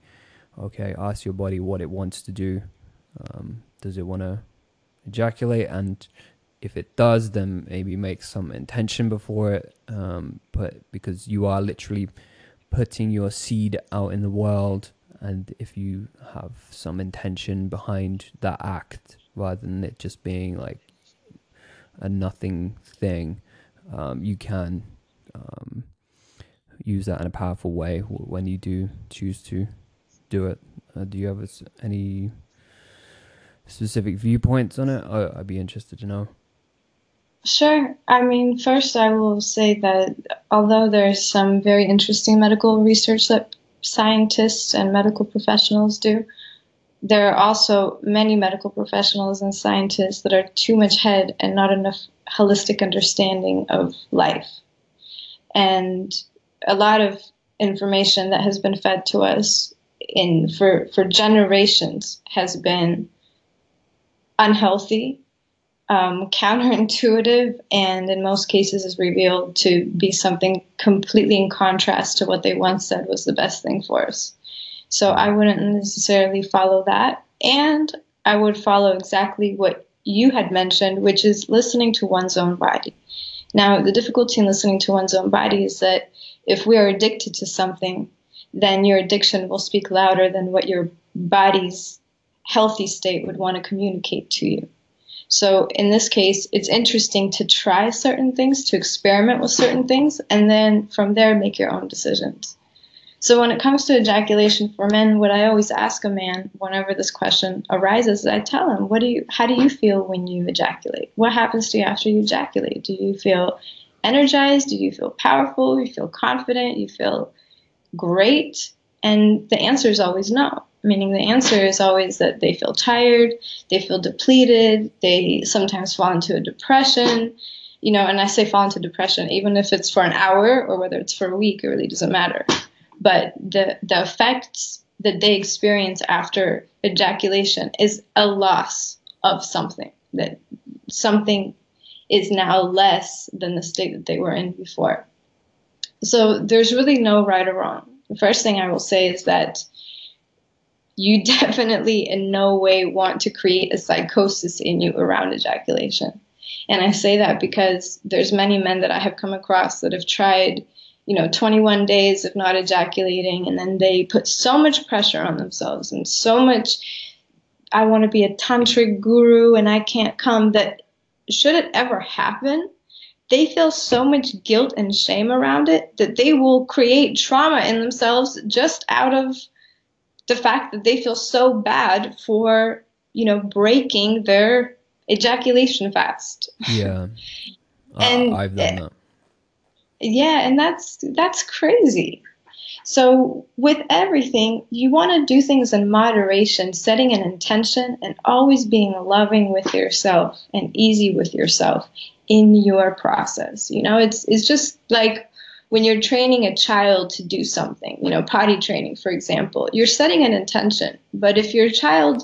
okay, ask your body what it wants to do. Um, does it want to ejaculate? And if it does, then maybe make some intention before it. Um, but because you are literally putting your seed out in the world and if you have some intention behind that act rather than it just being like a nothing thing um, you can um, use that in a powerful way when you do choose to do it. Uh, do you have any specific viewpoints on it? I'd be interested to know. Sure. I mean, first, I will say that although there's some very interesting medical research that scientists and medical professionals do, there are also many medical professionals and scientists that are too much head and not enough holistic understanding of life. And a lot of information that has been fed to us in for, for generations has been unhealthy um, counterintuitive and in most cases is revealed to be something completely in contrast to what they once said was the best thing for us. So I wouldn't necessarily follow that. And I would follow exactly what you had mentioned, which is listening to one's own body. Now, the difficulty in listening to one's own body is that if we are addicted to something, then your addiction will speak louder than what your body's healthy state would want to communicate to you. So in this case, it's interesting to try certain things, to experiment with certain things, and then from there make your own decisions. So when it comes to ejaculation for men, what I always ask a man whenever this question arises, I tell him, "What do you? How do you feel when you ejaculate? What happens to you after you ejaculate? Do you feel energized? Do you feel powerful? Do you feel confident? You feel great?" And the answer is always no meaning the answer is always that they feel tired, they feel depleted, they sometimes fall into a depression. You know, and I say fall into depression, even if it's for an hour or whether it's for a week, it really doesn't matter. But the the effects that they experience after ejaculation is a loss of something that something is now less than the state that they were in before. So there's really no right or wrong. The first thing I will say is that you *laughs* definitely in no way want to create a psychosis in you around ejaculation. And I say that because there's many men that I have come across that have tried, you know, 21 days of not ejaculating and then they put so much pressure on themselves and so much I want to be a tantric guru and I can't come that should it ever happen, they feel so much guilt and shame around it that they will create trauma in themselves just out of the fact that they feel so bad for you know breaking their ejaculation fast. Yeah. *laughs* And i've done that yeah and that's that's crazy So, with everything, you want to do things in moderation, setting an intention, and always being loving with yourself and easy with yourself in your process. You know, it's it's just like when you're training a child to do something, you know, potty training, for example, you're setting an intention. But if your child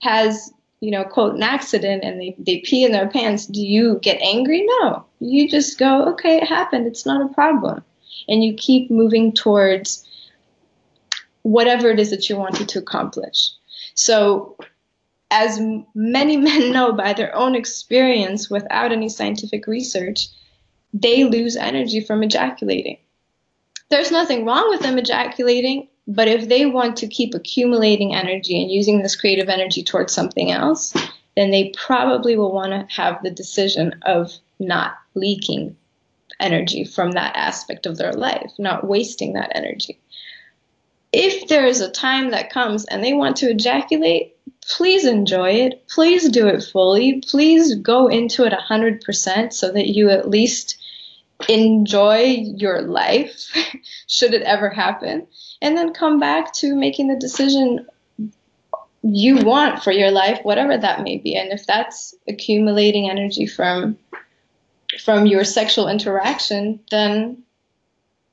has, you know, quote, an accident and they, they pee in their pants, do you get angry? No. You just go, okay, it happened. It's not a problem and you keep moving towards whatever it is that you wanted to accomplish. So, as many *laughs* men know by their own experience without any scientific research, they lose energy from ejaculating. There's nothing wrong with them ejaculating, but if they want to keep accumulating energy and using this creative energy towards something else, then they probably will want to have the decision of not leaking energy from that aspect of their life, not wasting that energy. If there is a time that comes and they want to ejaculate, please enjoy it. Please do it fully. Please go into it 100% so that you at least enjoy your life, *laughs* should it ever happen, and then come back to making the decision you want for your life, whatever that may be. And if that's accumulating energy from from your sexual interaction, then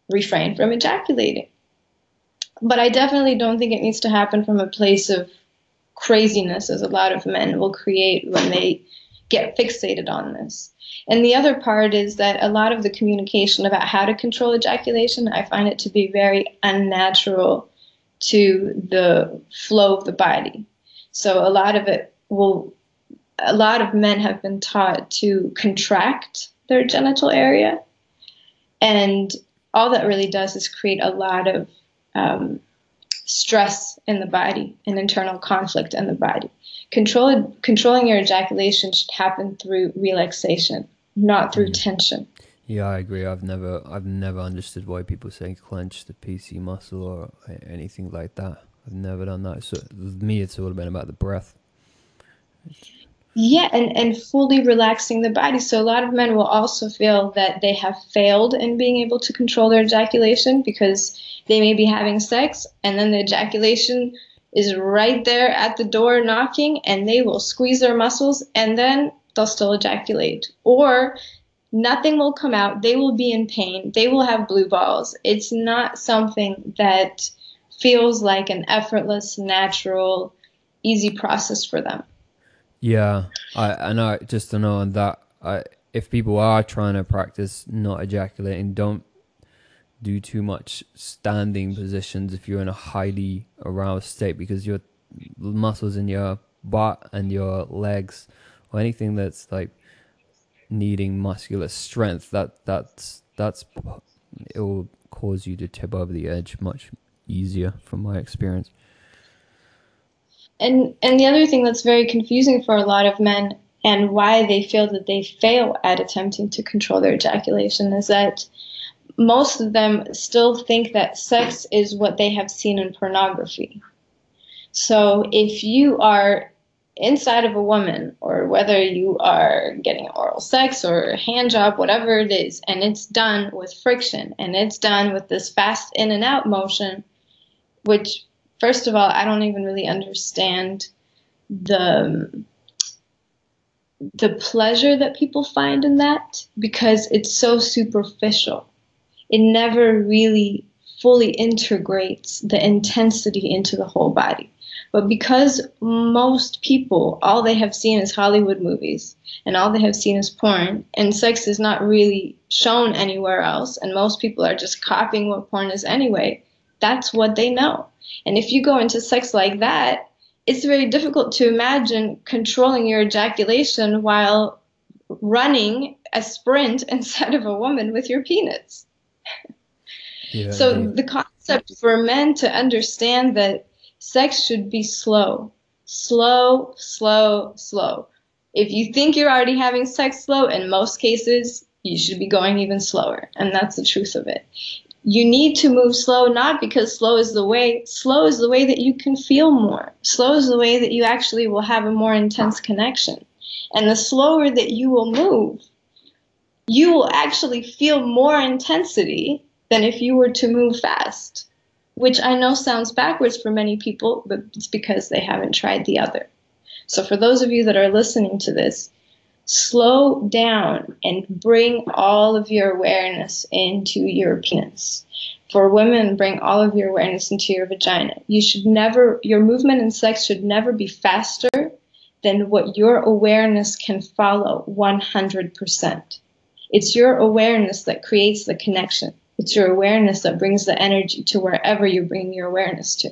refrain from ejaculating. But I definitely don't think it needs to happen from a place of craziness, as a lot of men will create when they get fixated on this. And the other part is that a lot of the communication about how to control ejaculation, I find it to be very unnatural to the flow of the body. So a lot of it will a lot of men have been taught to contract their genital area. And all that really does is create a lot of um, stress in the body and internal conflict in the body. Control, controlling your ejaculation should happen through relaxation, not through mm. tension. Yeah, I agree. I've never, I've never understood why people say clench the PC muscle or anything like that. I've never done that. So with me, it's all been about the breath. Yeah, and, and fully relaxing the body. So a lot of men will also feel that they have failed in being able to control their ejaculation because they may be having sex and then the ejaculation is right there at the door knocking and they will squeeze their muscles and then they'll still ejaculate. Or nothing will come out. They will be in pain. They will have blue balls. It's not something that feels like an effortless, natural, easy process for them. Yeah, I I know. Just to know that I, if people are trying to practice not ejaculating, don't do too much standing positions if you're in a highly aroused state because your muscles in your butt and your legs or anything that's like needing muscular strength that that's that's it will cause you to tip over the edge much easier from my experience. And and the other thing that's very confusing for a lot of men and why they feel that they fail at attempting to control their ejaculation is that most of them still think that sex is what they have seen in pornography. So if you are inside of a woman, or whether you are getting oral sex or a hand job, whatever it is, and it's done with friction and it's done with this fast in and out motion, which first of all, I don't even really understand the the pleasure that people find in that because it's so superficial. It never really fully integrates the intensity into the whole body. But because most people, all they have seen is Hollywood movies and all they have seen is porn, and sex is not really shown anywhere else, and most people are just copying what porn is anyway, that's what they know. And if you go into sex like that, it's very difficult to imagine controlling your ejaculation while running a sprint *laughs* inside of a woman with your penis. Yeah, so yeah. the concept for men to understand that sex should be slow, slow, slow, slow. If you think you're already having sex slow, in most cases, you should be going even slower. And that's the truth of it you need to move slow not because slow is the way slow is the way that you can feel more slow is the way that you actually will have a more intense connection and the slower that you will move you will actually feel more intensity than if you were to move fast which I know sounds backwards for many people, but it's because they haven't tried the other. So, for those of you that are listening to this, slow down and bring all of your awareness into your penis. For women, bring all of your awareness into your vagina. You should never, your movement in sex should never be faster than what your awareness can follow 100%. It's your awareness that creates the connection. It's your awareness that brings the energy to wherever you bring your awareness to.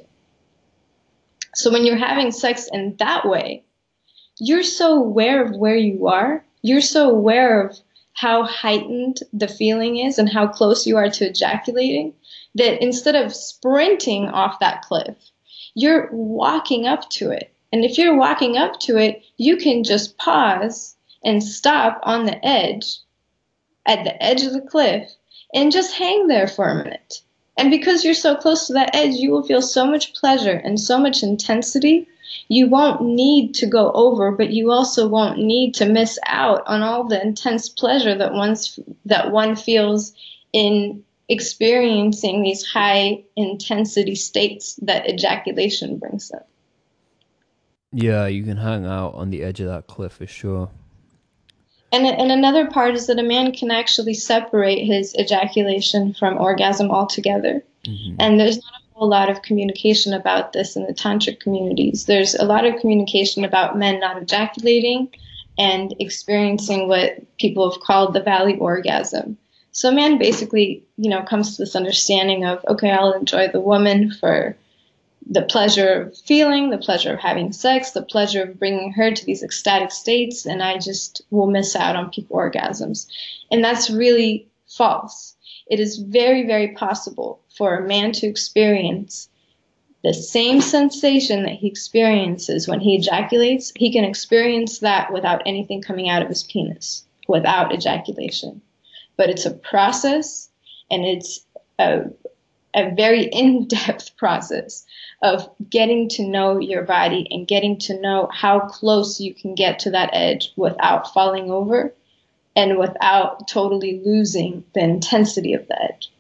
So when you're having sex in that way, you're so aware of where you are. You're so aware of how heightened the feeling is and how close you are to ejaculating that instead of sprinting off that cliff, you're walking up to it. And if you're walking up to it, you can just pause and stop on the edge, at the edge of the cliff, and just hang there for a minute. And because you're so close to that edge, you will feel so much pleasure and so much intensity you won't need to go over, but you also won't need to miss out on all the intense pleasure that one's that one feels in experiencing these high intensity states that ejaculation brings up. Yeah, you can hang out on the edge of that cliff for sure. And, and another part is that a man can actually separate his ejaculation from orgasm altogether. Mm-hmm. And there's not a whole lot of communication about this in the tantric communities. There's a lot of communication about men not ejaculating and experiencing what people have called the valley orgasm. So a man basically, you know, comes to this understanding of okay, I'll enjoy the woman for the pleasure of feeling, the pleasure of having sex, the pleasure of bringing her to these ecstatic states, and I just will miss out on peak orgasms. And that's really false it is very, very possible for a man to experience the same sensation that he experiences when he ejaculates. He can experience that without anything coming out of his penis, without ejaculation. But it's a process and it's a, a very *laughs* in depth process of getting to know your body and getting to know how close you can get to that edge without falling over and without totally losing the intensity of the edge.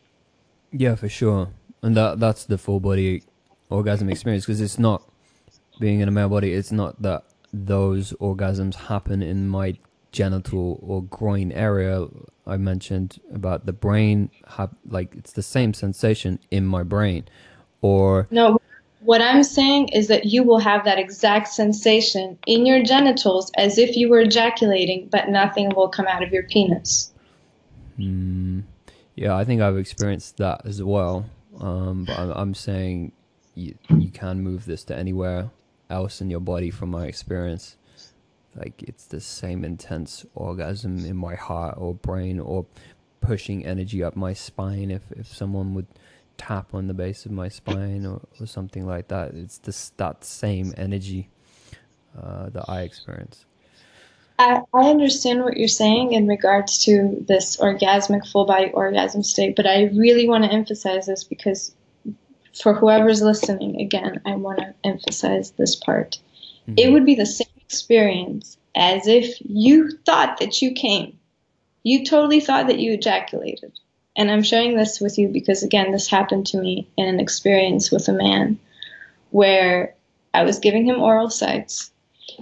Yeah, for sure. And that that's the full body orgasm experience because it's not being in a male body, it's not that those orgasms happen in my genital or groin area. I mentioned about the brain, have, like it's the same sensation in my brain. Or no, what I'm saying is that you will have that exact sensation in your genitals as if you were ejaculating, but nothing will come out of your penis. Mm, yeah, I think I've experienced that as well. Um, but I'm, I'm saying you, you can move this to anywhere else in your body from my experience. Like it's the same intense orgasm in my heart or brain or pushing energy up my spine if, if someone would – tap on the base of my spine or, or something like that. It's this that same energy uh, that I experience. I, I understand what you're saying in regards to this orgasmic full body orgasm state, but I really want to emphasize this because for whoever's listening, again, I want to emphasize this part. Mm-hmm. It would be the same experience as if you thought that you came. You totally thought that you ejaculated. And I'm sharing this with you because, again, this happened to me in an experience with a man where I was giving him oral sex,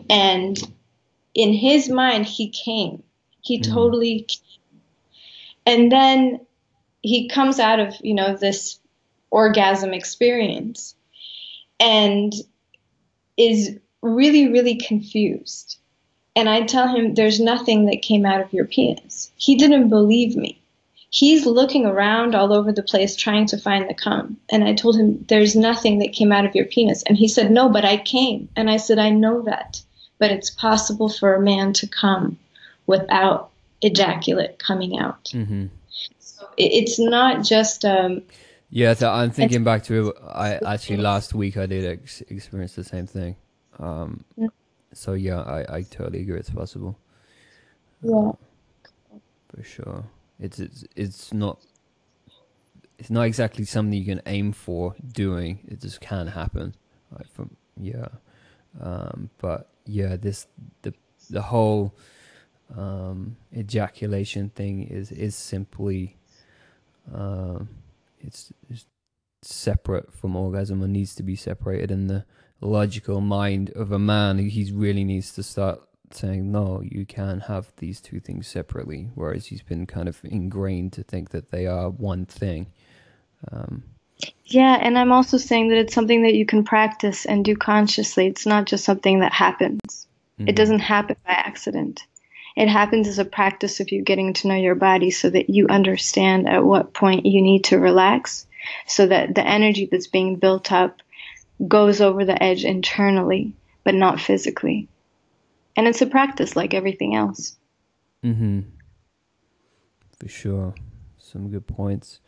and in his mind, he came. He mm. totally came. And then he comes out of, you know, this orgasm experience and is really, really confused. And I tell him, There's nothing that came out of your penis. He didn't believe me he's looking around all over the place trying to find the cum. And I told him, There's nothing that came out of your penis. And he said, No, but I came. And I said, I know that. But it's possible for a man to come without ejaculate coming out. Mm-hmm. So it's not just. Um, yeah, so I'm thinking back to I *laughs* actually last week I did ex- experience the same thing. Um, mm. so yeah, I, I totally agree. It's possible. Yeah, for sure. It's it's it's not it's not exactly something you can aim for doing. It just can happen. Like from yeah, um, but yeah, this the the whole um, ejaculation thing is is simply um, it's, it's separate from orgasm and needs to be separated in the logical mind of a man. He really needs to start saying, no, you can have these two things separately, whereas he's been kind of ingrained to think that they are one thing. Um, yeah, and I'm also saying that it's something that you can practice and do consciously. It's not just something that happens. Mm-hmm. It doesn't happen by accident. It happens as a practice of you getting to know your body so that you understand at what point you need to relax so that the energy that's being built up goes over the edge internally, but not physically. And it's a practice like everything else. Mm-hmm. For sure. Some good points.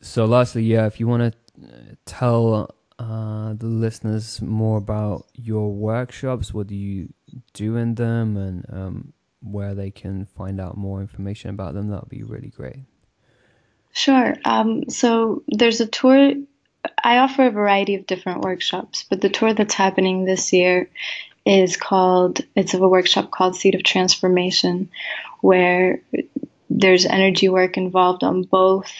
So, lastly, yeah, if you want to uh, tell uh, the listeners more about your workshops, what do you do in them, and um, where they can find out more information about them, that would be really great. Sure. Um, so, there's a tour I offer a variety of different workshops, but the tour that's happening this year is called it's a workshop called Seed of Transformation, where there's energy work involved on both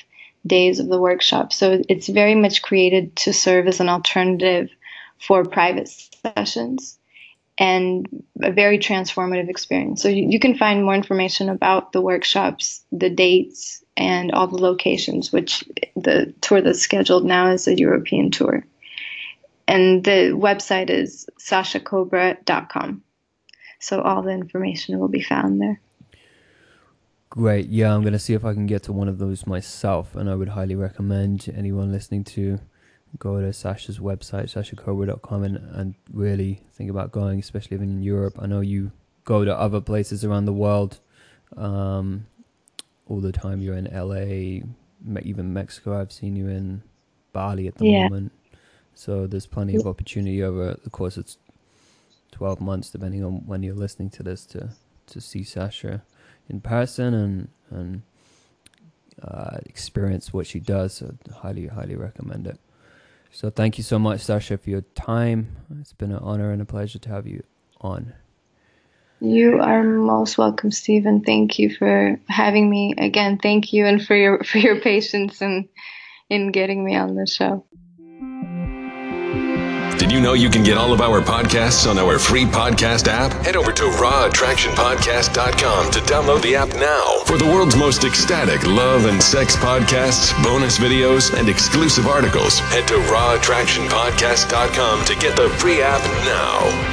days of the workshop. So it's very much created to serve as an alternative for private sessions and a very transformative experience. So you, you can find more information about the workshops, the dates, and all the locations, which the tour that's scheduled now is a European tour. And the website is sashacobra.com. So all the information will be found there. Great. Yeah, I'm going to see if I can get to one of those myself. And I would highly recommend anyone listening to go to Sasha's website, sashacobra.com, and, and really think about going, especially even in Europe. I know you go to other places around the world. Um, all the time. You're in LA, even Mexico. I've seen you in Bali at the yeah. moment. So there's plenty of opportunity over the course of 12 months, depending on when you're listening to this, to to see Sasha in person and and uh, experience what she does. So highly, highly recommend it. So thank you so much, Sasha, for your time. It's been an honor and a pleasure to have you on. You are most welcome, Stephen. Thank you for having me again. Thank you and for your for your patience and in, in getting me on the show. Did you know you can get all of our podcasts on our free podcast app? Head over to rawattractionpodcast.com to download the app now. For the world's most ecstatic love and sex podcasts, bonus videos, and exclusive articles, head to rawattractionpodcast.com to get the free app now.